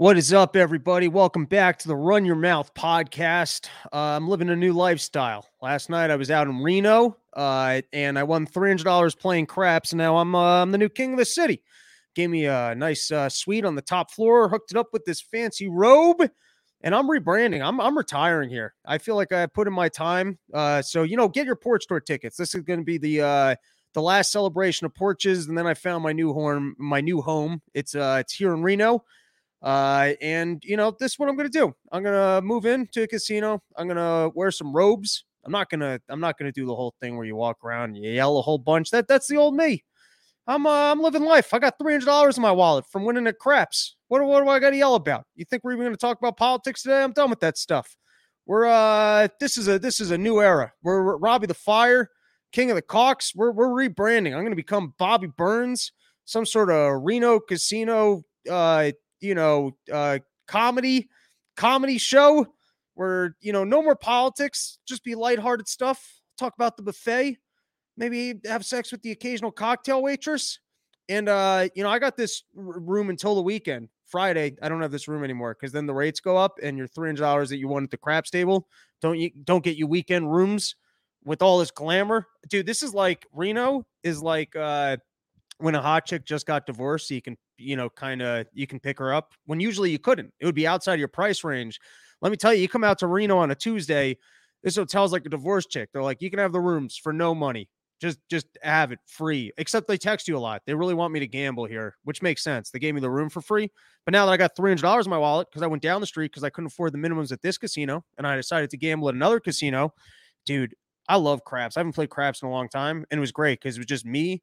What is up, everybody? Welcome back to the Run Your Mouth podcast. Uh, I'm living a new lifestyle. Last night I was out in Reno, uh, and I won three hundred dollars playing craps. Now I'm uh, I'm the new king of the city. Gave me a nice uh, suite on the top floor, hooked it up with this fancy robe, and I'm rebranding. I'm I'm retiring here. I feel like I put in my time. Uh, so you know, get your porch tour tickets. This is going to be the uh, the last celebration of porches, and then I found my new home. My new home. It's uh, it's here in Reno. Uh, and you know, this is what I'm gonna do. I'm gonna move into a casino. I'm gonna wear some robes. I'm not gonna I'm not gonna do the whole thing where you walk around, you yell a whole bunch. That that's the old me. I'm uh, I'm living life. I got three hundred dollars in my wallet from winning at craps. What, what do I got to yell about? You think we're even going to talk about politics today? I'm done with that stuff. We're uh this is a this is a new era. We're, we're Robbie the Fire, King of the Cocks. We're we're rebranding. I'm going to become Bobby Burns, some sort of Reno casino uh you know, uh, comedy, comedy show where, you know, no more politics, just be lighthearted stuff. Talk about the buffet, maybe have sex with the occasional cocktail waitress. And, uh, you know, I got this room until the weekend. Friday, I don't have this room anymore because then the rates go up and your $300 that you won at the craps table don't you don't get you weekend rooms with all this glamour. Dude, this is like Reno is like uh when a hot chick just got divorced, so you can, you know, kind of you can pick her up when usually you couldn't. It would be outside your price range. Let me tell you, you come out to Reno on a Tuesday, this hotel's like a divorce chick. They're like, you can have the rooms for no money. Just just have it free. Except they text you a lot. They really want me to gamble here, which makes sense. They gave me the room for free. But now that I got $300 in my wallet because I went down the street because I couldn't afford the minimums at this casino and I decided to gamble at another casino, dude, I love craps. I haven't played craps in a long time and it was great because it was just me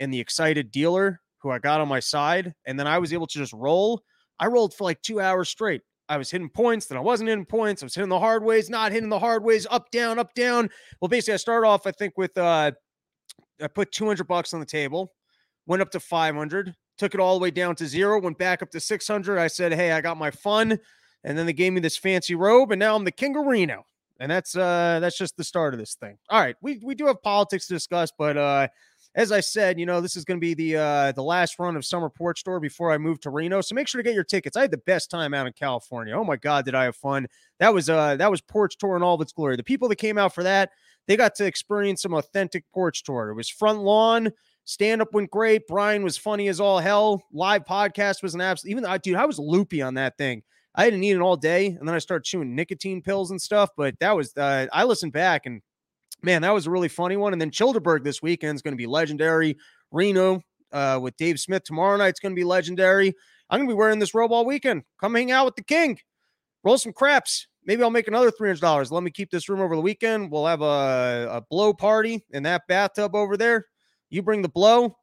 and the excited dealer who I got on my side. And then I was able to just roll. I rolled for like two hours straight. I was hitting points, then I wasn't hitting points. I was hitting the hard ways, not hitting the hard ways, up, down, up, down. Well, basically, I started off, I think, with uh I put 200 bucks on the table, went up to 500, took it all the way down to zero, went back up to 600. I said, Hey, I got my fun. And then they gave me this fancy robe, and now I'm the King of Reno. And that's uh that's just the start of this thing. All right, we we do have politics to discuss, but uh as I said, you know, this is going to be the uh, the last run of Summer Porch Tour before I move to Reno. So make sure to get your tickets. I had the best time out in California. Oh my God, did I have fun? That was uh that was Porch Tour in all of its glory. The people that came out for that, they got to experience some authentic Porch Tour. It was front lawn. Stand up went great. Brian was funny as all hell. Live podcast was an absolute. Even uh, dude, I was loopy on that thing. I hadn't eat it all day, and then I started chewing nicotine pills and stuff. But that was uh, I listened back and man, that was a really funny one. And then Childerberg this weekend is going to be legendary. Reno uh, with Dave Smith tomorrow night is going to be legendary. I'm going to be wearing this robe all weekend. Come hang out with the king. Roll some craps. Maybe I'll make another $300. Let me keep this room over the weekend. We'll have a, a blow party in that bathtub over there. You bring the blow.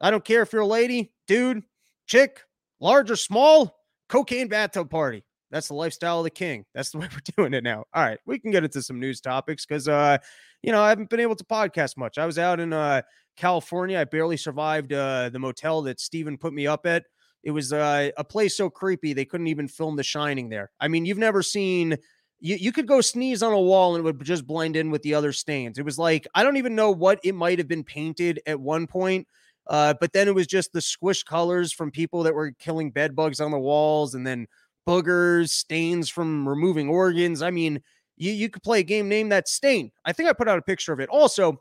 I don't care if you're a lady, dude, chick, large or small, cocaine bathtub party. That's the lifestyle of the king. That's the way we're doing it now. All right, we can get into some news topics because uh you know, I haven't been able to podcast much. I was out in uh, California. I barely survived uh, the motel that Steven put me up at. It was uh, a place so creepy they couldn't even film The Shining there. I mean, you've never seen. You, you could go sneeze on a wall and it would just blend in with the other stains. It was like I don't even know what it might have been painted at one point, uh, but then it was just the squish colors from people that were killing bed bugs on the walls, and then boogers, stains from removing organs. I mean, you, you could play a game named that Stain. I think I put out a picture of it. Also,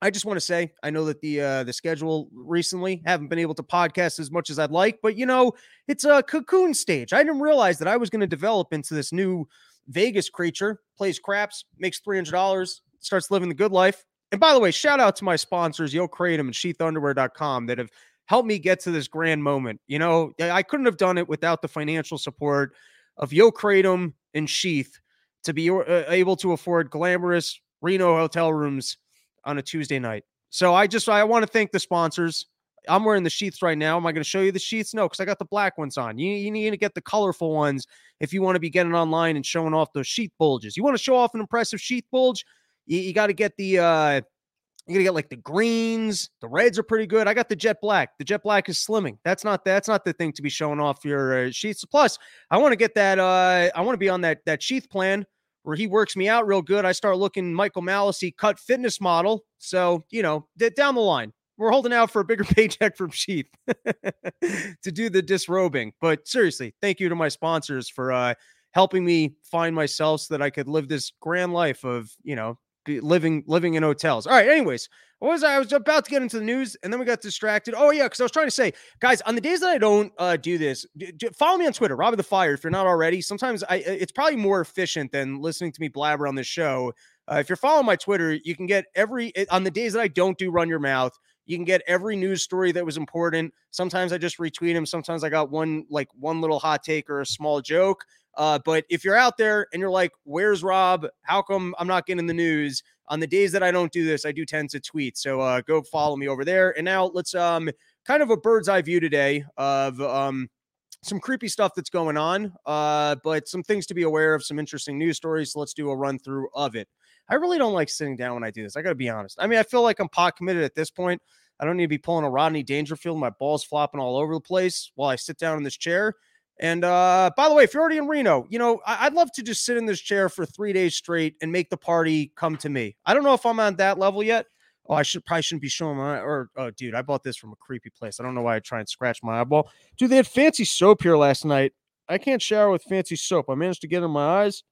I just want to say I know that the uh, the schedule recently haven't been able to podcast as much as I'd like, but you know it's a cocoon stage. I didn't realize that I was going to develop into this new Vegas creature. Plays craps, makes three hundred dollars, starts living the good life. And by the way, shout out to my sponsors, Yo Kratom and SheathUnderwear.com, that have helped me get to this grand moment. You know, I couldn't have done it without the financial support of Yo Kratom and Sheath to be uh, able to afford glamorous Reno hotel rooms on a Tuesday night. So I just I want to thank the sponsors. I'm wearing the sheaths right now. Am I going to show you the sheaths? No, because I got the black ones on. You, you need to get the colorful ones if you want to be getting online and showing off those sheath bulges. You want to show off an impressive sheath bulge? You, you got to get the uh you gotta get like the greens, the reds are pretty good. I got the jet black. The jet black is slimming. That's not that's not the thing to be showing off your uh, sheaths. Plus, I want to get that. Uh, I want to be on that that sheath plan where he works me out real good. I start looking Michael Malice cut fitness model. So you know, d- down the line, we're holding out for a bigger paycheck from Sheath to do the disrobing. But seriously, thank you to my sponsors for uh, helping me find myself so that I could live this grand life of, you know, living living in hotels. All right, anyways, what was I? I was about to get into the news and then we got distracted. Oh, yeah, because I was trying to say, guys, on the days that I don't uh, do this, d- d- follow me on Twitter, Robbie the Fire, if you're not already. Sometimes I it's probably more efficient than listening to me blabber on this show. Uh, if you're following my Twitter, you can get every on the days that I don't do run your mouth. You can get every news story that was important. Sometimes I just retweet them. Sometimes I got one like one little hot take or a small joke. Uh, but if you're out there and you're like, "Where's Rob? How come I'm not getting the news?" On the days that I don't do this, I do tend to tweet. So uh, go follow me over there. And now let's um kind of a bird's eye view today of um some creepy stuff that's going on, uh, but some things to be aware of, some interesting news stories. So let's do a run through of it. I really don't like sitting down when I do this. I got to be honest. I mean, I feel like I'm pot committed at this point. I don't need to be pulling a Rodney Dangerfield, my balls flopping all over the place while I sit down in this chair. And uh, by the way, if you're already in Reno, you know, I- would love to just sit in this chair for three days straight and make the party come to me. I don't know if I'm on that level yet. Oh, I should probably shouldn't be showing my or oh dude, I bought this from a creepy place. I don't know why I try and scratch my eyeball. Dude, they had fancy soap here last night. I can't shower with fancy soap. I managed to get in my eyes.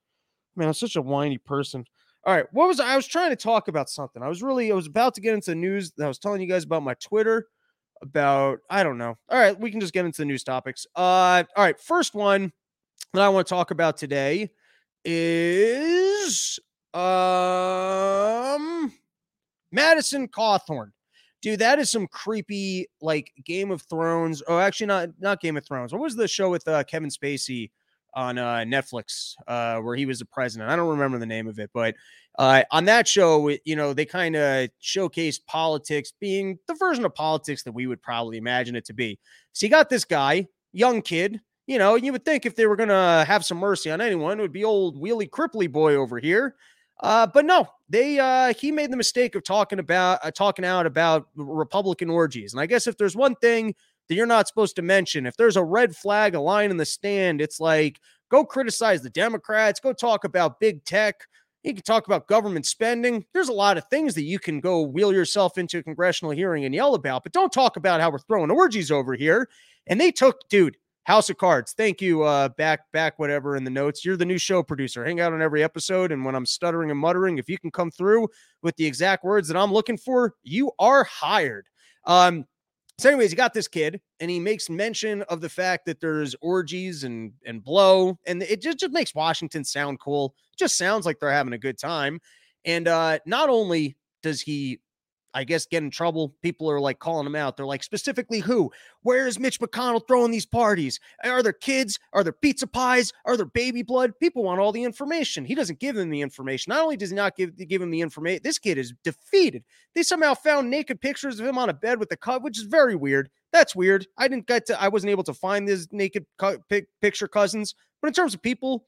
Man, I'm such a whiny person. All right, what was I? Was trying to talk about something. I was really I was about to get into news. That I was telling you guys about my Twitter about I don't know. All right, we can just get into the news topics. Uh all right, first one that I want to talk about today is um Madison Cawthorn. Dude, that is some creepy like Game of Thrones. Oh, actually not not Game of Thrones. What was the show with uh, Kevin Spacey on uh, Netflix uh, where he was the president? I don't remember the name of it, but uh, on that show, you know, they kind of showcased politics being the version of politics that we would probably imagine it to be. So you got this guy, young kid, you know, you would think if they were going to have some mercy on anyone, it would be old wheelie cripply boy over here. Uh, but no, they uh, he made the mistake of talking about uh, talking out about Republican orgies. And I guess if there's one thing that you're not supposed to mention, if there's a red flag, a line in the stand, it's like go criticize the Democrats, go talk about big tech, you can talk about government spending. There's a lot of things that you can go wheel yourself into a congressional hearing and yell about, but don't talk about how we're throwing orgies over here. And they took, dude, House of Cards. Thank you. Uh, back, back, whatever in the notes. You're the new show producer. Hang out on every episode. And when I'm stuttering and muttering, if you can come through with the exact words that I'm looking for, you are hired. Um, so, anyways, you got this kid, and he makes mention of the fact that there's orgies and and blow, and it just, just makes Washington sound cool. It just sounds like they're having a good time. And uh, not only does he I guess, get in trouble. People are like calling him out. They're like, specifically who? Where is Mitch McConnell throwing these parties? Are there kids? Are there pizza pies? Are there baby blood? People want all the information. He doesn't give them the information. Not only does he not give, give him the information, this kid is defeated. They somehow found naked pictures of him on a bed with a cut, which is very weird. That's weird. I didn't get to, I wasn't able to find his naked cu- picture cousins. But in terms of people,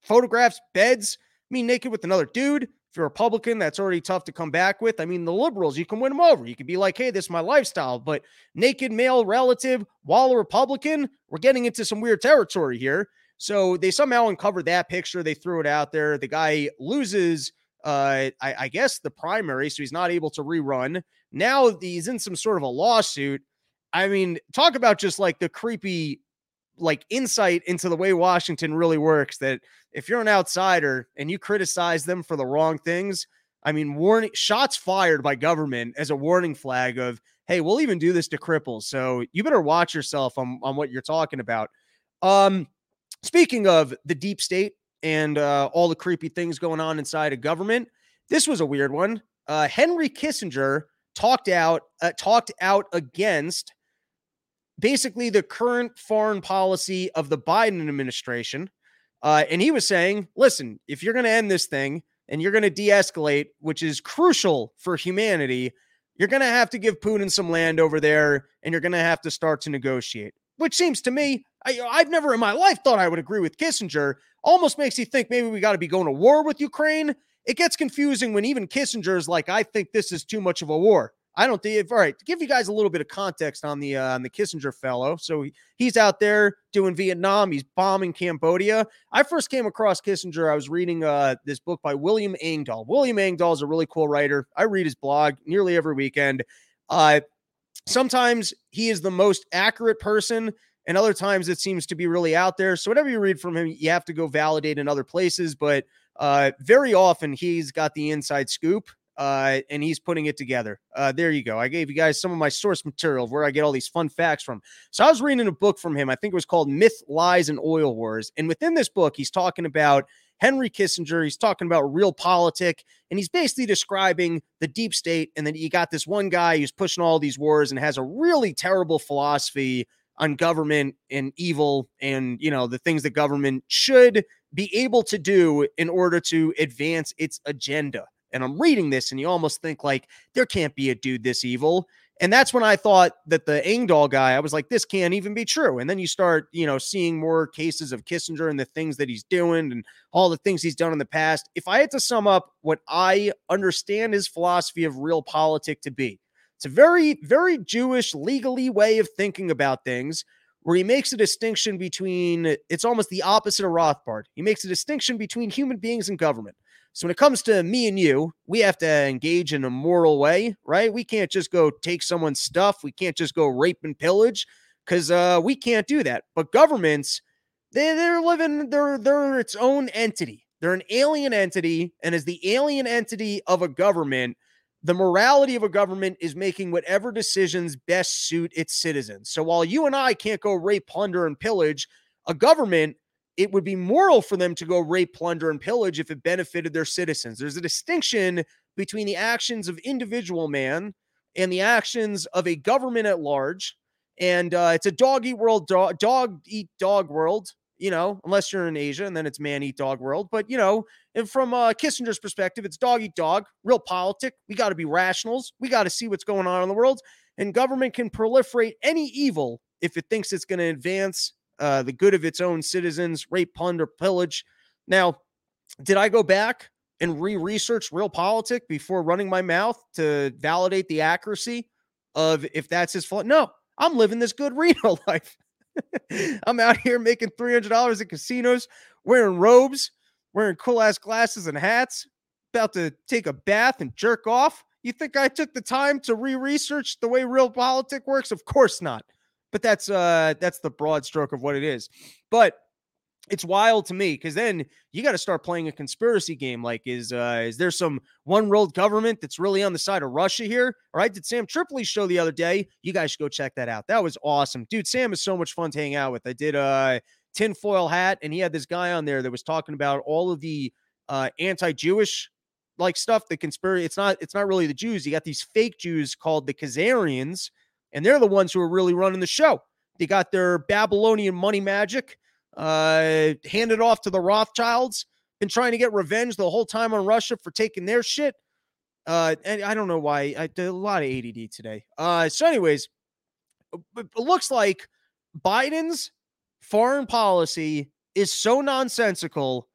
photographs, beds, me naked with another dude, if you're a Republican, that's already tough to come back with. I mean, the liberals, you can win them over. You can be like, hey, this is my lifestyle. But naked male relative while a Republican, we're getting into some weird territory here. So they somehow uncovered that picture. They threw it out there. The guy loses, uh, I, I guess, the primary. So he's not able to rerun. Now he's in some sort of a lawsuit. I mean, talk about just like the creepy like insight into the way Washington really works that if you're an outsider and you criticize them for the wrong things, I mean, warning shots fired by government as a warning flag of, hey, we'll even do this to cripples. So you better watch yourself on, on what you're talking about. Um, speaking of the deep state and uh, all the creepy things going on inside of government, this was a weird one. Uh, Henry Kissinger talked out uh, talked out against basically the current foreign policy of the Biden administration. Uh, and he was saying, listen, if you're going to end this thing and you're going to de escalate, which is crucial for humanity, you're going to have to give Putin some land over there and you're going to have to start to negotiate, which seems to me, I, I've never in my life thought I would agree with Kissinger. Almost makes you think maybe we got to be going to war with Ukraine. It gets confusing when even Kissinger is like, I think this is too much of a war. I don't think. All right, to give you guys a little bit of context on the uh, on the Kissinger fellow. So he, he's out there doing Vietnam. He's bombing Cambodia. I first came across Kissinger. I was reading uh, this book by William Engdahl. William Engdahl is a really cool writer. I read his blog nearly every weekend. Uh, sometimes he is the most accurate person, and other times it seems to be really out there. So whatever you read from him, you have to go validate in other places. But uh, very often he's got the inside scoop. Uh, and he's putting it together. Uh, there you go. I gave you guys some of my source material of where I get all these fun facts from. So I was reading a book from him. I think it was called Myth, Lies, and Oil Wars. And within this book, he's talking about Henry Kissinger. He's talking about realpolitik, and he's basically describing the deep state. And then you got this one guy who's pushing all these wars and has a really terrible philosophy on government and evil and you know the things that government should be able to do in order to advance its agenda and i'm reading this and you almost think like there can't be a dude this evil and that's when I thought that the Engdahl guy, I was like, this can't even be true. And then you start, you know, seeing more cases of Kissinger and the things that he's doing and all the things he's done in the past. If I had to sum up what I understand his philosophy of realpolitik to be, it's a very, very Jewish, legally way of thinking about things where he makes a distinction between, it's almost the opposite of Rothbard. He makes a distinction between human beings and government. So when it comes to me and you, we have to engage in a moral way, right? We can't just go take someone's stuff. We can't just go rape and pillage because uh, we can't do that. But governments, they, they're living, they're, they're its own entity. They're an alien entity. And as the alien entity of a government, the morality of a government is making whatever decisions best suit its citizens. So while you and I can't go rape, plunder, and pillage, a government it would be moral for them to go rape, plunder, and pillage if it benefited their citizens. There's a distinction between the actions of individual man and the actions of a government at large. And uh, it's a dog eat world, dog, dog eat dog world, you know, unless you're in Asia and then it's man eat dog world. But, you know, and from uh, Kissinger's perspective, it's dog eat dog, realpolitik. We got to be rationals. We got to see what's going on in the world. And government can proliferate any evil if it thinks it's going to advance uh, the good of its own citizens, rape, plunder, pillage. Now, did I go back and re research realpolitik before running my mouth to validate the accuracy of if that's his fault? No, I'm living this good Reno life. I'm out here making $300 at casinos, wearing robes, wearing cool ass glasses and hats, about to take a bath and jerk off. You think I took the time to re research the way realpolitik works? Of course not. But that's uh that's the broad stroke of what it is. But it's wild to me because then you got to start playing a conspiracy game. Like, is uh is there some one world government that's really on the side of Russia here? All right, did Sam Tripoli show the other day? You guys should go check that out. That was awesome, dude. Sam is so much fun to hang out with. I did a tinfoil hat, and he had this guy on there that was talking about all of the uh anti-Jewish like stuff. The conspiracy. It's not. It's not really the Jews. You got these fake Jews called the Khazarians and they're the ones who are really running the show. They got their Babylonian money magic uh, handed off to the Rothschilds. Been trying to get revenge the whole time on Russia for taking their shit. Uh, and I don't know why. I did a lot of ADD today. Uh, so, anyways, it looks like Biden's foreign policy is so nonsensical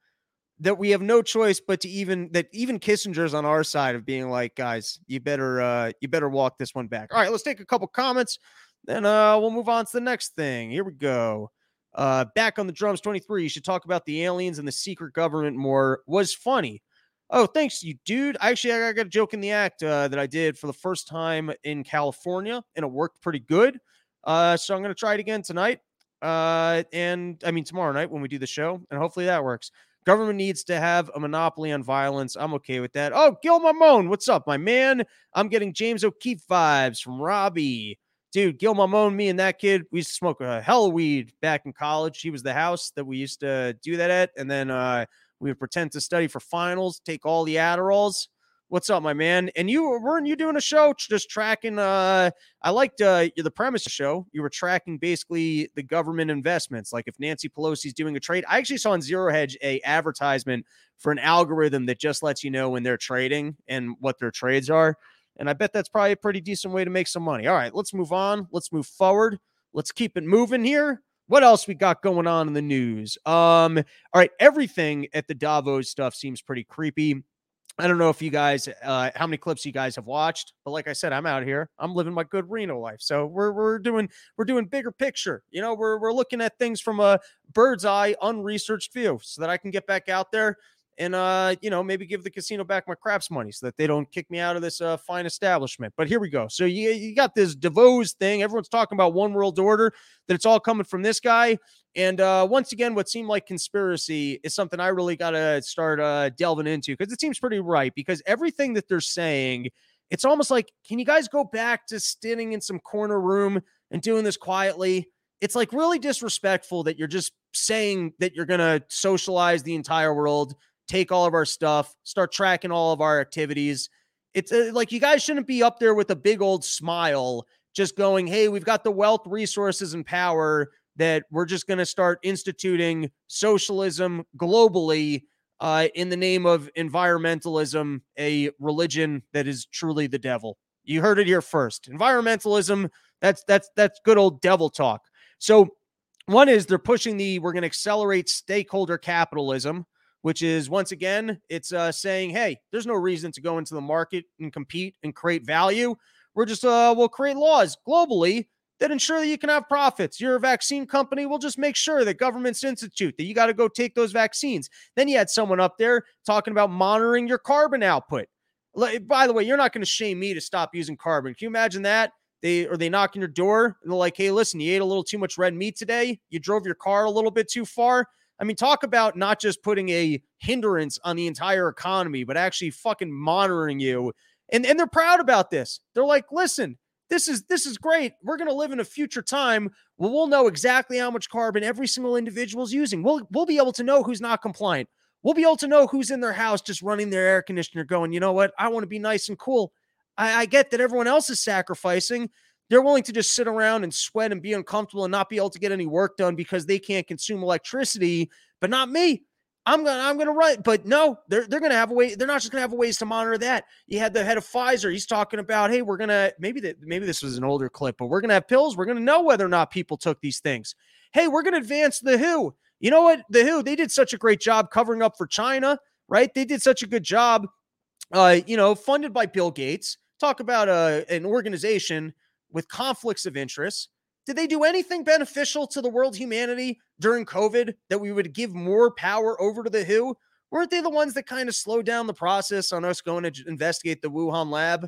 that we have no choice but to even that even Kissinger's on our side of being like, guys, you better uh you better walk this one back. All right, let's take a couple comments, then uh we'll move on to the next thing. Here we go. Uh back on the drums 23. You should talk about the aliens and the secret government more. Was funny. Oh, thanks, you dude. Actually, I got a joke in the act uh, that I did for the first time in California, and it worked pretty good. Uh, so I'm gonna try it again tonight. Uh, and I mean tomorrow night when we do the show, and hopefully that works. Government needs to have a monopoly on violence. I'm okay with that. Oh, Gil Mamone, what's up, my man? I'm getting James O'Keefe vibes from Robbie. Dude, Gil Mamone, me and that kid, we used to smoke a hell of weed back in college. He was the house that we used to do that at. And then uh, we would pretend to study for finals, take all the Adderalls. What's up, my man? And you weren't you doing a show just tracking? Uh, I liked uh, the premise of the show. You were tracking basically the government investments. Like if Nancy Pelosi's doing a trade, I actually saw on Zero Hedge a advertisement for an algorithm that just lets you know when they're trading and what their trades are. And I bet that's probably a pretty decent way to make some money. All right, let's move on. Let's move forward. Let's keep it moving here. What else we got going on in the news? Um, all right, everything at the Davos stuff seems pretty creepy. I don't know if you guys, uh, how many clips you guys have watched, but like I said, I'm out here. I'm living my good Reno life. So we're we're doing we're doing bigger picture. You know, we're we're looking at things from a bird's eye, unresearched view, so that I can get back out there and uh, you know, maybe give the casino back my craps money so that they don't kick me out of this uh, fine establishment. But here we go. So you, you got this Davos thing. Everyone's talking about one world order, that it's all coming from this guy. And uh, once again, what seemed like conspiracy is something I really got to start uh, delving into because it seems pretty right. Because everything that they're saying, it's almost like, can you guys go back to standing in some corner room and doing this quietly? It's like really disrespectful that you're just saying that you're going to socialize the entire world take all of our stuff, start tracking all of our activities. It's uh, like you guys shouldn't be up there with a big old smile, just going, hey, we've got the wealth, resources, and power that we're just going to start instituting socialism globally uh, in the name of environmentalism, a religion that is truly the devil. You heard it here first. Environmentalism, that's that's that's good old devil talk. So one is they're pushing the we're going to accelerate stakeholder capitalism which is once again, it's uh, saying, hey, there's no reason to go into the market and compete and create value. We're just, uh, we'll create laws globally that ensure that you can have profits. You're a vaccine company. We'll just make sure that governments institute that you got to go take those vaccines. Then you had someone up there talking about monitoring your carbon output. By the way, you're not going to shame me to stop using carbon. Can you imagine that? They or they knock on your door and they're like, "Hey, listen, you ate a little too much red meat today. You drove your car a little bit too far. I mean, talk about not just putting a hindrance on the entire economy, but actually fucking monitoring you. And and they're proud about this. They're like, listen, this is this is great. We're gonna live in a future time where we'll know exactly how much carbon every single individual is using. We'll we'll be able to know who's not compliant. We'll be able to know who's in their house just running their air conditioner, going, you know what? I want to be nice and cool. I, I get that everyone else is sacrificing, they're willing to just sit around and sweat and be uncomfortable and not be able to get any work done because they can't consume electricity, but not me. I'm gonna I'm gonna run, but no, they're they're gonna have a way. They're not just gonna have a ways to monitor that. You had the head of Pfizer. He's talking about, hey, we're gonna maybe that maybe this was an older clip, but we're gonna have pills. We're gonna know whether or not people took these things. Hey, we're gonna advance the WHO. You know what? The WHO they did such a great job covering up for China, right? They did such a good job. Uh, you know, funded by Bill Gates. Talk about uh, an organization with conflicts of interest. Did they do anything beneficial to the world humanity during COVID that we would give more power over to the WHO? Weren't they the ones that kind of slowed down the process on us going to investigate the Wuhan lab?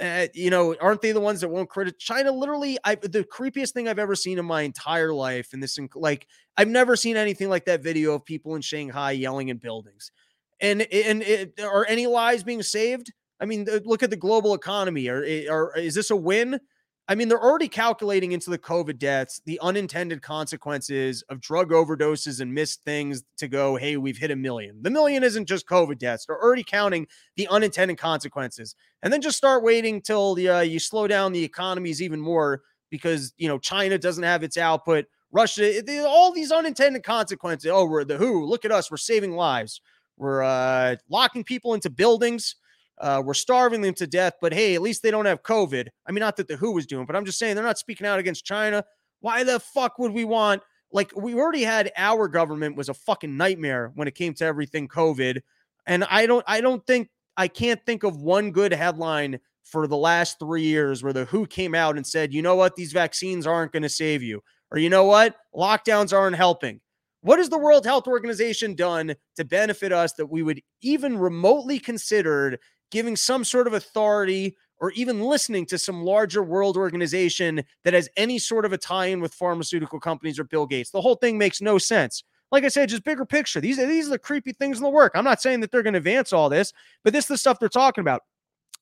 Uh, you know, aren't they the ones that won't credit China? Literally, I the creepiest thing I've ever seen in my entire life. And this, like, I've never seen anything like that video of people in Shanghai yelling in buildings. And and it, are any lives being saved? I mean, look at the global economy. Or, or is this a win? I mean, they're already calculating into the COVID deaths the unintended consequences of drug overdoses and missed things to go, hey, we've hit a million. The million isn't just COVID deaths. They're already counting the unintended consequences. And then just start waiting till the, uh, you slow down the economies even more because, you know, China doesn't have its output. Russia, all these unintended consequences. Oh, we're the WHO. Look at us. We're saving lives. We're uh, locking people into buildings uh, we're starving them to death, but hey, at least they don't have COVID. I mean, not that the WHO was doing, but I'm just saying they're not speaking out against China. Why the fuck would we want? Like, we already had our government was a fucking nightmare when it came to everything COVID. And I don't, I don't think, I can't think of one good headline for the last three years where the WHO came out and said, you know what, these vaccines aren't going to save you. Or you know what, lockdowns aren't helping. What has the World Health Organization done to benefit us that we would even remotely consider giving some sort of authority or even listening to some larger world organization that has any sort of a tie-in with pharmaceutical companies or Bill Gates. The whole thing makes no sense. Like I said, just bigger picture. These are these are the creepy things in the work. I'm not saying that they're going to advance all this, but this is the stuff they're talking about.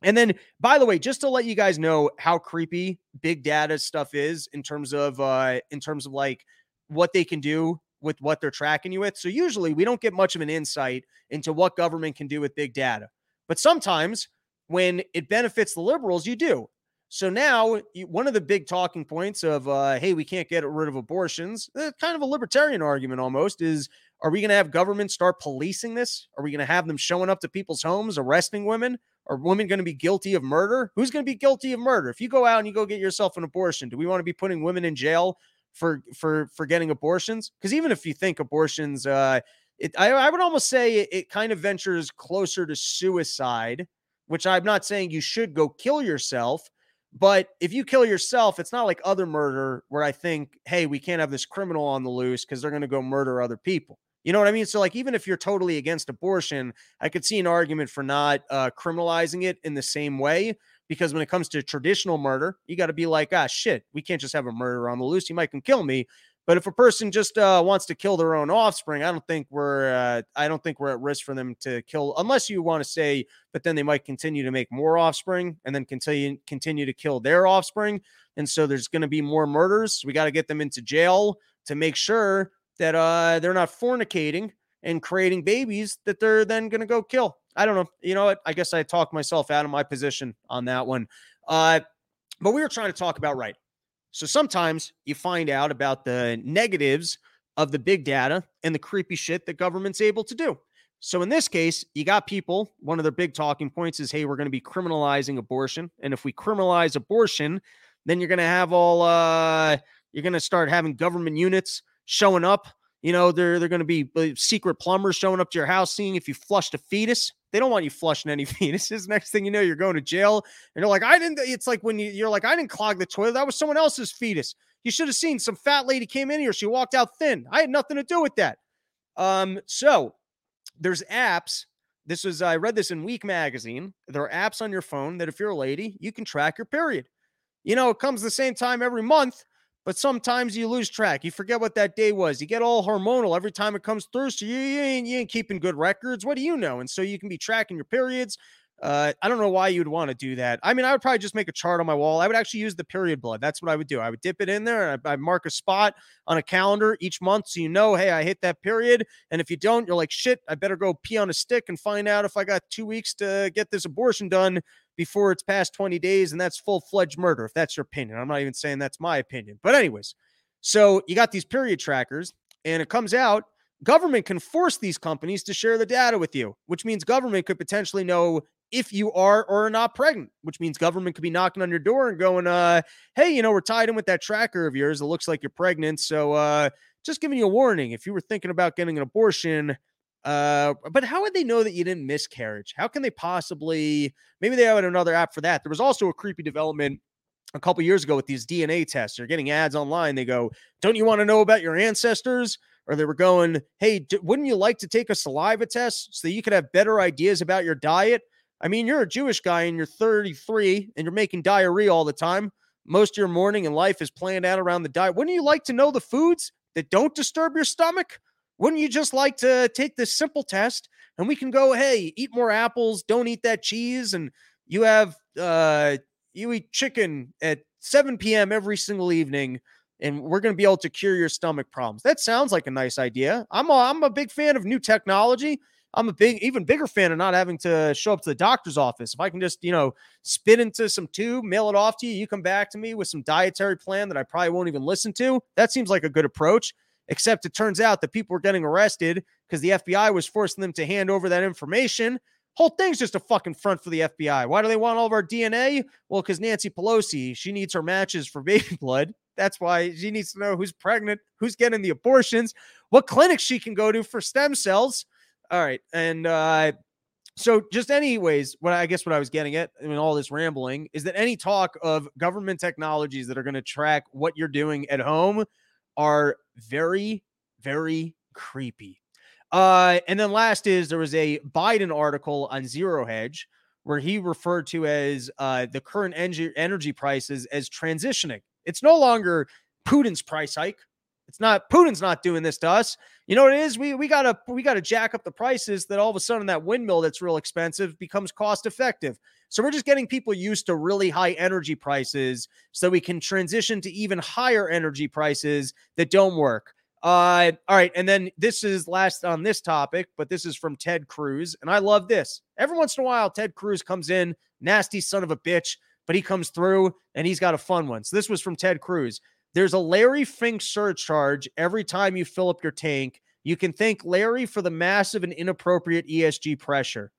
And then, by the way, just to let you guys know how creepy big data stuff is in terms of uh in terms of like what they can do with what they're tracking you with. So usually we don't get much of an insight into what government can do with big data. But sometimes when it benefits the liberals, you do. So now, one of the big talking points of, uh, hey, we can't get rid of abortions, eh, kind of a libertarian argument almost, is are we going to have government start policing this? Are we going to have them showing up to people's homes, arresting women? Are women going to be guilty of murder? Who's going to be guilty of murder? If you go out and you go get yourself an abortion, do we want to be putting women in jail for for for getting abortions? Because even if you think abortions, uh, it, I, I would almost say it, it kind of ventures closer to suicide, which I'm not saying you should go kill yourself. But if you kill yourself, it's not like other murder where I think, hey, we can't have this criminal on the loose because they're going to go murder other people. You know what I mean? So, like, even if you're totally against abortion, I could see an argument for not uh, criminalizing it in the same way. Because when it comes to traditional murder, you got to be like, ah, shit, we can't just have a murderer on the loose. He might can kill me. But if a person just uh, wants to kill their own offspring, I don't think we're uh, I don't think we're at risk for them to kill, unless you want to say, but then they might continue to make more offspring and then continue continue to kill their offspring, and so there's going to be more murders. We got to get them into jail to make sure that uh, they're not fornicating and creating babies that they're then going to go kill. I don't know. You know what? I guess I talked myself out of my position on that one. Uh, but we were trying to talk about right. So sometimes you find out about the negatives of the big data and the creepy shit that government's able to do. So in this case, you got people, one of their big talking points is hey, we're going to be criminalizing abortion. And if we criminalize abortion, then you're going to have all uh you're going to start having government units showing up you know, they're they're going to be uh, secret plumbers showing up to your house, seeing if you flushed a fetus. They don't want you flushing any fetuses. Next thing you know, you're going to jail, and you're like, I didn't. It's like when you, you're like, I didn't clog the toilet. That was someone else's fetus. You should have seen some fat lady came in here. She walked out thin. I had nothing to do with that. Um, so there's apps. This was I read this in Week magazine. There are apps on your phone that if you're a lady, you can track your period. You know, it comes the same time every month but sometimes you lose track. You forget what that day was. You get all hormonal every time it comes through. So you, you, ain't, you ain't keeping good records. What do you know? And so you can be tracking your periods. Uh, I don't know why you'd want to do that. I mean, I would probably just make a chart on my wall. I would actually use the period blood. That's what I would do. I would dip it in there and I, I mark a spot on a calendar each month so you know, hey, I hit that period. And if you don't, you're like, shit, I better go pee on a stick and find out if I got two weeks to get this abortion done before it's past 20 days, and that's full fledged murder, if that's your opinion. I'm not even saying that's my opinion. But, anyways, so you got these period trackers, and it comes out government can force these companies to share the data with you, which means government could potentially know if you are or are not pregnant, which means government could be knocking on your door and going, uh, hey, you know, we're tied in with that tracker of yours. It looks like you're pregnant. So uh just giving you a warning. If you were thinking about getting an abortion, uh, but how would they know that you didn't miscarriage? How can they possibly? Maybe they have another app for that. There was also a creepy development a couple years ago with these DNA tests. They're getting ads online. They go, "Don't you want to know about your ancestors?" Or they were going, "Hey, d- wouldn't you like to take a saliva test so that you could have better ideas about your diet?" I mean, you're a Jewish guy and you're 33 and you're making diarrhea all the time. Most of your morning and life is planned out around the diet. Wouldn't you like to know the foods that don't disturb your stomach? Wouldn't you just like to take this simple test and we can go, hey, eat more apples, don't eat that cheese, and you have uh you eat chicken at 7 p.m. every single evening, and we're going to be able to cure your stomach problems. That sounds like a nice idea. I'm a, I'm a big fan of new technology. I'm a big, even bigger fan of not having to show up to the doctor's office. If I can just, you know, spit into some tube, mail it off to you, you come back to me with some dietary plan that I probably won't even listen to. That seems like a good approach. Except it turns out that people were getting arrested because the FBI was forcing them to hand over that information. Whole thing's just a fucking front for the FBI. Why do they want all of our DNA? Well, because Nancy Pelosi, she needs her matches for baby blood. That's why she needs to know who's pregnant, who's getting the abortions, what clinics she can go to for stem cells. All right. And uh, so just anyways, what I guess what I was getting at in all this rambling is that any talk of government technologies that are going to track what you're doing at home are very, very creepy. Uh, and then last is there was a Biden article on Zero Hedge where he referred to as uh, the current energy energy prices as transitioning. It's no longer Putin's price hike. It's not Putin's not doing this to us. You know what it is? We we gotta we gotta jack up the prices that all of a sudden that windmill that's real expensive becomes cost effective. So we're just getting people used to really high energy prices so we can transition to even higher energy prices that don't work. Uh, all right. And then this is last on this topic, but this is from Ted Cruz. And I love this. Every once in a while, Ted Cruz comes in, nasty son of a bitch, but he comes through and he's got a fun one. So this was from Ted Cruz. There's a Larry Fink surcharge every time you fill up your tank. You can thank Larry for the massive and inappropriate ESG pressure.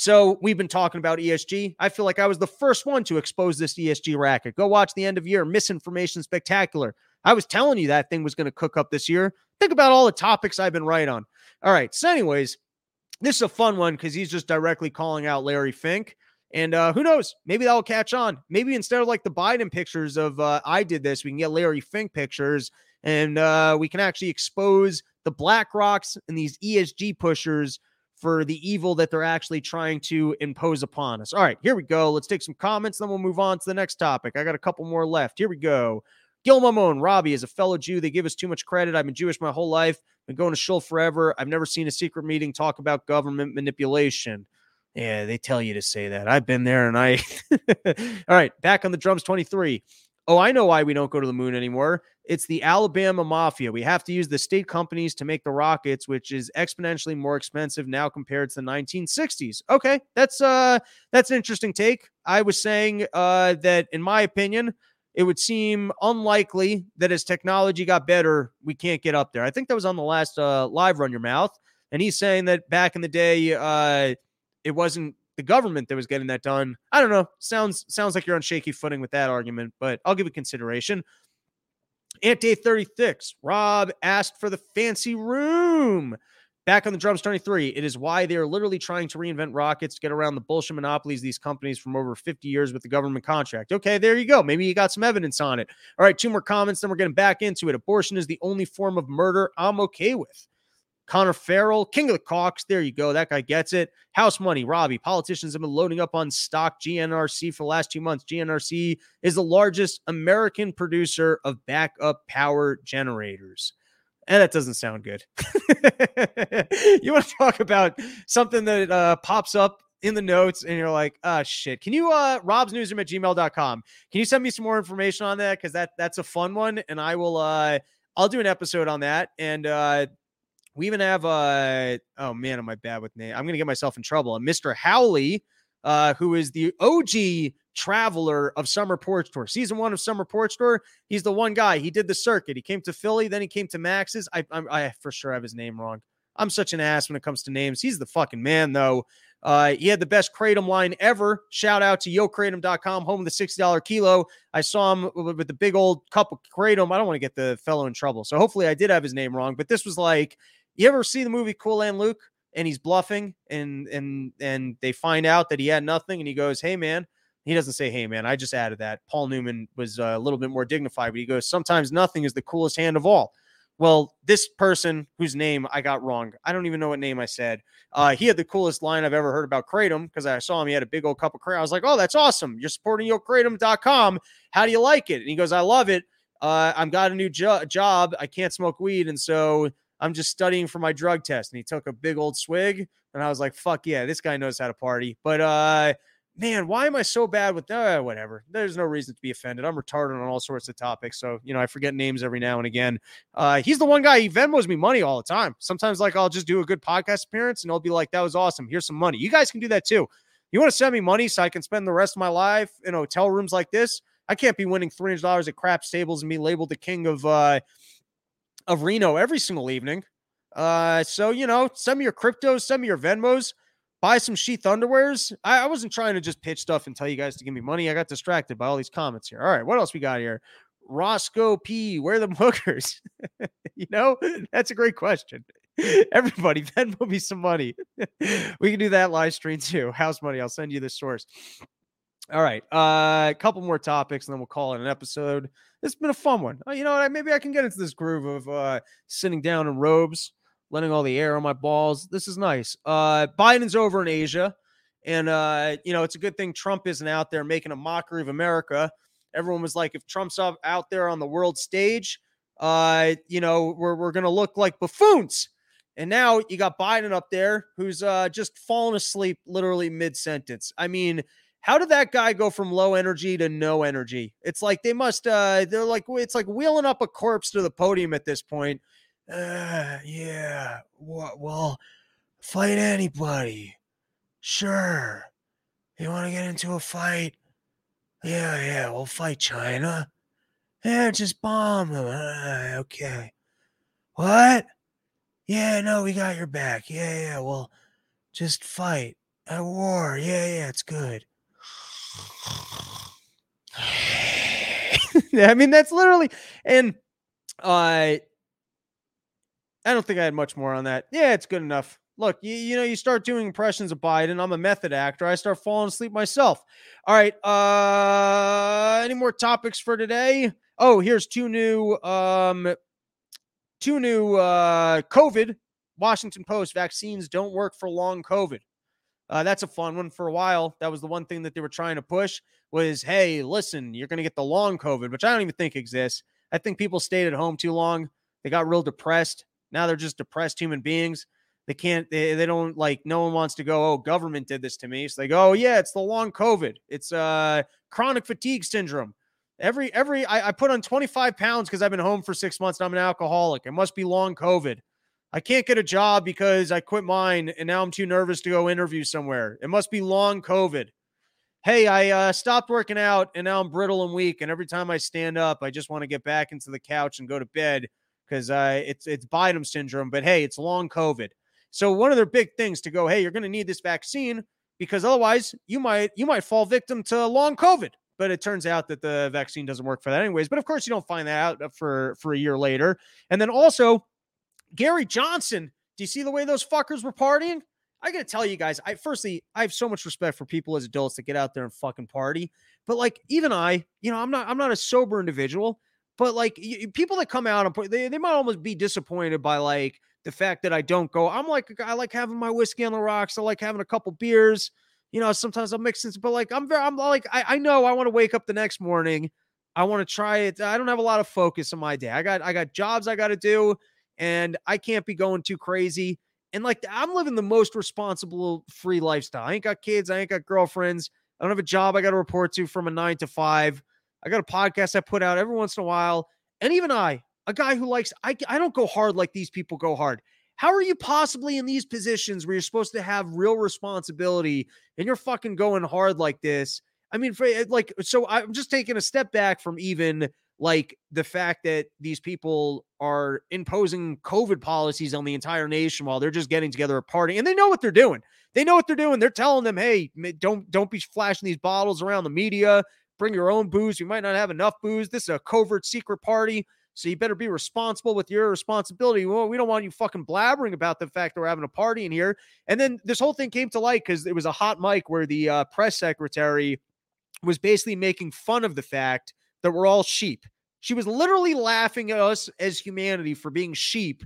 So we've been talking about ESG. I feel like I was the first one to expose this ESG racket. Go watch the end of year misinformation spectacular. I was telling you that thing was going to cook up this year. Think about all the topics I've been right on. All right. So, anyways, this is a fun one because he's just directly calling out Larry Fink. And uh, who knows? Maybe that'll catch on. Maybe instead of like the Biden pictures of uh, I did this, we can get Larry Fink pictures and uh, we can actually expose the BlackRocks and these ESG pushers for the evil that they're actually trying to impose upon us. All right, here we go. Let's take some comments, then we'll move on to the next topic. I got a couple more left. Here we go. Gil Mamon, Robbie, is a fellow Jew, they give us too much credit. I've been Jewish my whole life, been going to shul forever. I've never seen a secret meeting talk about government manipulation. Yeah, they tell you to say that. I've been there and I. All right, back on the drums 23. Oh, I know why we don't go to the moon anymore. It's the Alabama mafia. We have to use the state companies to make the rockets, which is exponentially more expensive now compared to the 1960s. Okay, that's uh that's an interesting take. I was saying uh that in my opinion, it would seem unlikely that as technology got better, we can't get up there. I think that was on the last uh live run your mouth and he's saying that back in the day uh it wasn't the government that was getting that done. I don't know. Sounds sounds like you're on shaky footing with that argument, but I'll give it consideration. Ant Day 36. Rob asked for the fancy room. Back on the drums 23. It is why they are literally trying to reinvent rockets to get around the bullshit monopolies these companies from over 50 years with the government contract. Okay, there you go. Maybe you got some evidence on it. All right, two more comments, then we're getting back into it. Abortion is the only form of murder I'm okay with. Connor Farrell, King of the Cox. There you go. That guy gets it. House money, Robbie. Politicians have been loading up on stock GNRC for the last two months. GNRC is the largest American producer of backup power generators. And that doesn't sound good. you want to talk about something that uh, pops up in the notes and you're like, ah, oh, shit. Can you, uh, robsnewsroom at gmail.com? Can you send me some more information on that? Cause that, that's a fun one. And I will, uh, I'll do an episode on that. And, uh, we even have uh oh man, am I bad with name? I'm gonna get myself in trouble. And Mr. Howley, uh, who is the OG traveler of Summer Porch Tour, season one of Summer Porch Tour. He's the one guy. He did the circuit. He came to Philly, then he came to Max's. I, I, I for sure have his name wrong. I'm such an ass when it comes to names. He's the fucking man, though. Uh, he had the best Kratom line ever. Shout out to YoKratom.com, home of the $60 kilo. I saw him with the big old cup of Kratom. I don't want to get the fellow in trouble. So hopefully I did have his name wrong, but this was like you ever see the movie Cool Hand Luke and he's bluffing and and and they find out that he had nothing and he goes, "Hey man." He doesn't say, "Hey man." I just added that. Paul Newman was uh, a little bit more dignified, but he goes, "Sometimes nothing is the coolest hand of all." Well, this person whose name I got wrong, I don't even know what name I said. Uh, he had the coolest line I've ever heard about Kratom because I saw him. He had a big old cup of Kratom. I was like, oh, that's awesome. You're supporting your YoKratom.com. How do you like it? And he goes, I love it. Uh, I've got a new jo- job. I can't smoke weed. And so I'm just studying for my drug test. And he took a big old swig. And I was like, fuck yeah, this guy knows how to party. But uh man, why am I so bad with uh, whatever? There's no reason to be offended. I'm retarded on all sorts of topics. So, you know, I forget names every now and again. Uh, he's the one guy, he Venmos me money all the time. Sometimes, like, I'll just do a good podcast appearance and I'll be like, that was awesome. Here's some money. You guys can do that too. You want to send me money so I can spend the rest of my life in hotel rooms like this? I can't be winning $300 at crap stables and be labeled the king of, uh, of Reno every single evening. Uh, so you know, send me your cryptos, send me your Venmos, buy some sheath underwears. I, I, wasn't trying to just pitch stuff and tell you guys to give me money. I got distracted by all these comments here. All right, what else we got here? Roscoe P, where the hookers? you know, that's a great question. Everybody, Venmo me some money. we can do that live stream too. House money. I'll send you the source. All right. Uh, a couple more topics and then we'll call it an episode. It's been a fun one. Uh, you know, what? maybe I can get into this groove of uh, sitting down in robes letting all the air on my balls. This is nice. Uh, Biden's over in Asia. And, uh, you know, it's a good thing Trump isn't out there making a mockery of America. Everyone was like, if Trump's up out there on the world stage, uh, you know, we're, we're going to look like buffoons. And now you got Biden up there who's uh, just fallen asleep literally mid sentence. I mean, how did that guy go from low energy to no energy? It's like they must, uh, they're like, it's like wheeling up a corpse to the podium at this point uh, yeah? Well, fight anybody. Sure. You want to get into a fight? Yeah, yeah, we'll fight China. Yeah, just bomb them. Uh, okay. What? Yeah, no, we got your back. Yeah, yeah, well, just fight. At war. Yeah, yeah, it's good. I mean, that's literally, and uh, I don't think I had much more on that. Yeah, it's good enough. Look, you, you know, you start doing impressions of Biden. I'm a method actor. I start falling asleep myself. All right. Uh any more topics for today? Oh, here's two new um two new uh, COVID Washington Post vaccines don't work for long COVID. Uh, that's a fun one for a while. That was the one thing that they were trying to push was, hey, listen, you're going to get the long COVID, which I don't even think exists. I think people stayed at home too long. They got real depressed. Now they're just depressed human beings. They can't, they, they don't like, no one wants to go, oh, government did this to me. So they go, oh, yeah, it's the long COVID. It's uh, chronic fatigue syndrome. Every, every, I, I put on 25 pounds because I've been home for six months and I'm an alcoholic. It must be long COVID. I can't get a job because I quit mine and now I'm too nervous to go interview somewhere. It must be long COVID. Hey, I uh, stopped working out and now I'm brittle and weak. And every time I stand up, I just want to get back into the couch and go to bed because uh, it's it's Biden syndrome. But hey, it's long COVID. So one of their big things to go, hey, you're going to need this vaccine because otherwise you might you might fall victim to long COVID. But it turns out that the vaccine doesn't work for that anyways. But of course, you don't find that out for for a year later. And then also Gary Johnson, do you see the way those fuckers were partying? I gotta tell you guys, I firstly, I have so much respect for people as adults that get out there and fucking party. But like, even I, you know, I'm not, I'm not a sober individual. But like, people that come out and they, they might almost be disappointed by like the fact that I don't go. I'm like, I like having my whiskey on the rocks. I like having a couple beers. You know, sometimes I'll mix it, but like, I'm very, I'm like, I, I know I want to wake up the next morning. I want to try it. I don't have a lot of focus on my day. I got, I got jobs I got to do and I can't be going too crazy. And like I'm living the most responsible free lifestyle. I ain't got kids, I ain't got girlfriends. I don't have a job I got to report to from a 9 to 5. I got a podcast I put out every once in a while. And even I, a guy who likes I I don't go hard like these people go hard. How are you possibly in these positions where you're supposed to have real responsibility and you're fucking going hard like this? I mean, for eh, like, so I'm just taking a step back from even like the fact that these people are imposing COVID policies on the entire nation while they're just getting together a party and they know what they're doing. They know what they're doing. They're telling them, hey, don't don't be flashing these bottles around the media. Bring your own booze. You might not have enough booze. This is a covert secret party. So you better be responsible with your responsibility. Well, we don't want you fucking blabbering about the fact that we're having a party in here. And then this whole thing came to light because it was a hot mic where the uh, press secretary was basically making fun of the fact that we're all sheep. She was literally laughing at us as humanity for being sheep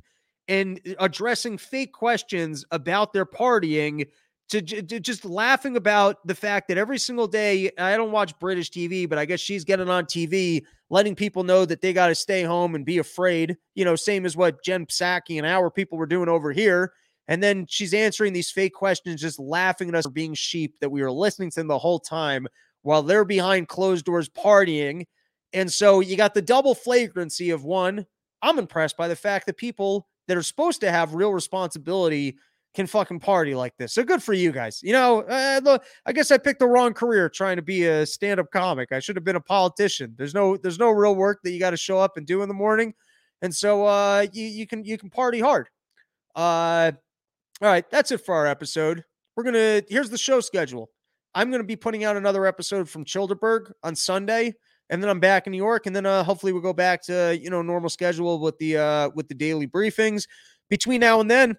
and addressing fake questions about their partying to, to, just laughing about the fact that every single day I don't watch British TV, but I guess she's getting on TV, letting people know that they got to stay home and be afraid. You know, same as what Jen Psaki and our people were doing over here. And then she's answering these fake questions, just laughing at us for being sheep that we were listening to them the whole time while they're behind closed doors partying. And so you got the double flagrancy of one. I'm impressed by the fact that people that are supposed to have real responsibility can fucking party like this. So good for you guys. You know, uh, I guess I picked the wrong career trying to be a stand-up comic. I should have been a politician. There's no there's no real work that you got to show up and do in the morning. And so uh you you can you can party hard. Uh all right, that's it for our episode. We're going to here's the show schedule. I'm going to be putting out another episode from Childerberg on Sunday, and then I'm back in New York, and then uh, hopefully we'll go back to you know normal schedule with the uh, with the daily briefings. Between now and then,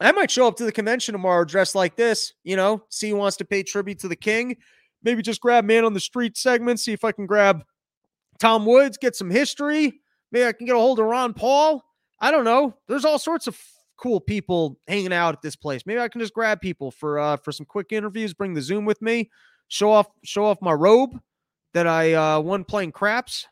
I might show up to the convention tomorrow dressed like this. You know, see who wants to pay tribute to the king. Maybe just grab man on the street segment. See if I can grab Tom Woods, get some history. Maybe I can get a hold of Ron Paul. I don't know. There's all sorts of cool people hanging out at this place. Maybe I can just grab people for uh for some quick interviews, bring the Zoom with me, show off show off my robe that I uh won playing craps.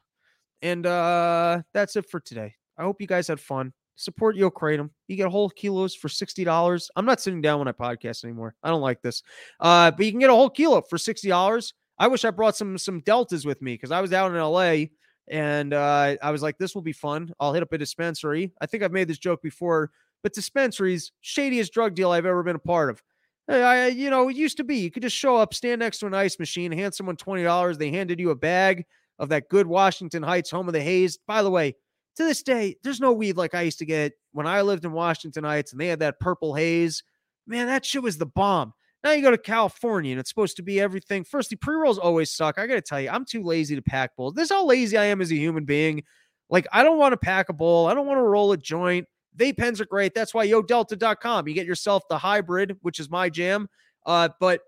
And uh that's it for today. I hope you guys had fun. Support Yo Kratom. You get a whole kilos for $60. I'm not sitting down when I podcast anymore. I don't like this. Uh, but you can get a whole kilo for $60. I wish I brought some some deltas with me because I was out in LA and uh, I was like, this will be fun. I'll hit up a dispensary. I think I've made this joke before but dispensaries, shadiest drug deal I've ever been a part of. I, you know, it used to be you could just show up, stand next to an ice machine, hand someone twenty dollars. They handed you a bag of that good Washington Heights, home of the haze. By the way, to this day, there's no weed like I used to get when I lived in Washington Heights, and they had that purple haze. Man, that shit was the bomb. Now you go to California and it's supposed to be everything. Firstly, pre rolls always suck. I got to tell you, I'm too lazy to pack bowls. This is how lazy I am as a human being. Like, I don't want to pack a bowl. I don't want to roll a joint. Vape pens are great. That's why yodelta.com. You get yourself the hybrid, which is my jam. Uh, but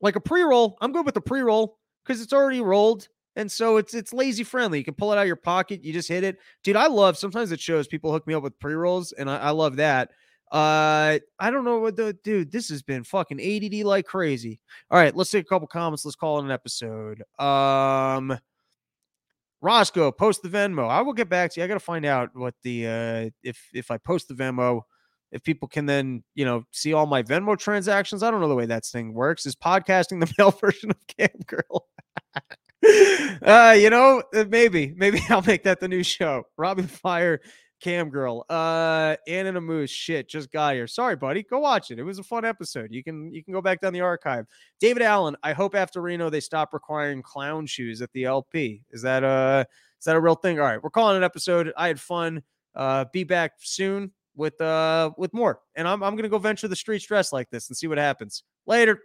like a pre roll, I'm good with the pre roll because it's already rolled And so it's it's lazy friendly. You can pull it out of your pocket. You just hit it, dude. I love. Sometimes it shows people hook me up with pre rolls, and I, I love that. Uh, I don't know what the dude. This has been fucking ADD like crazy. All right, let's take a couple comments. Let's call it an episode. Um, Roscoe, post the Venmo. I will get back to you. I got to find out what the uh if if I post the Venmo, if people can then you know see all my Venmo transactions. I don't know the way that thing works. Is podcasting the male version of Cam Girl? uh, you know, uh, maybe, maybe I'll make that the new show. Robin Fire, Cam Girl, uh, Ann and a Moose. Shit, just got here. Sorry, buddy. Go watch it. It was a fun episode. You can you can go back down the archive. David Allen. I hope after Reno they stop requiring clown shoes at the LP. Is that a is that a real thing? All right, we're calling it an episode. I had fun. Uh, be back soon with uh with more. And I'm I'm gonna go venture the streets dressed like this and see what happens. Later.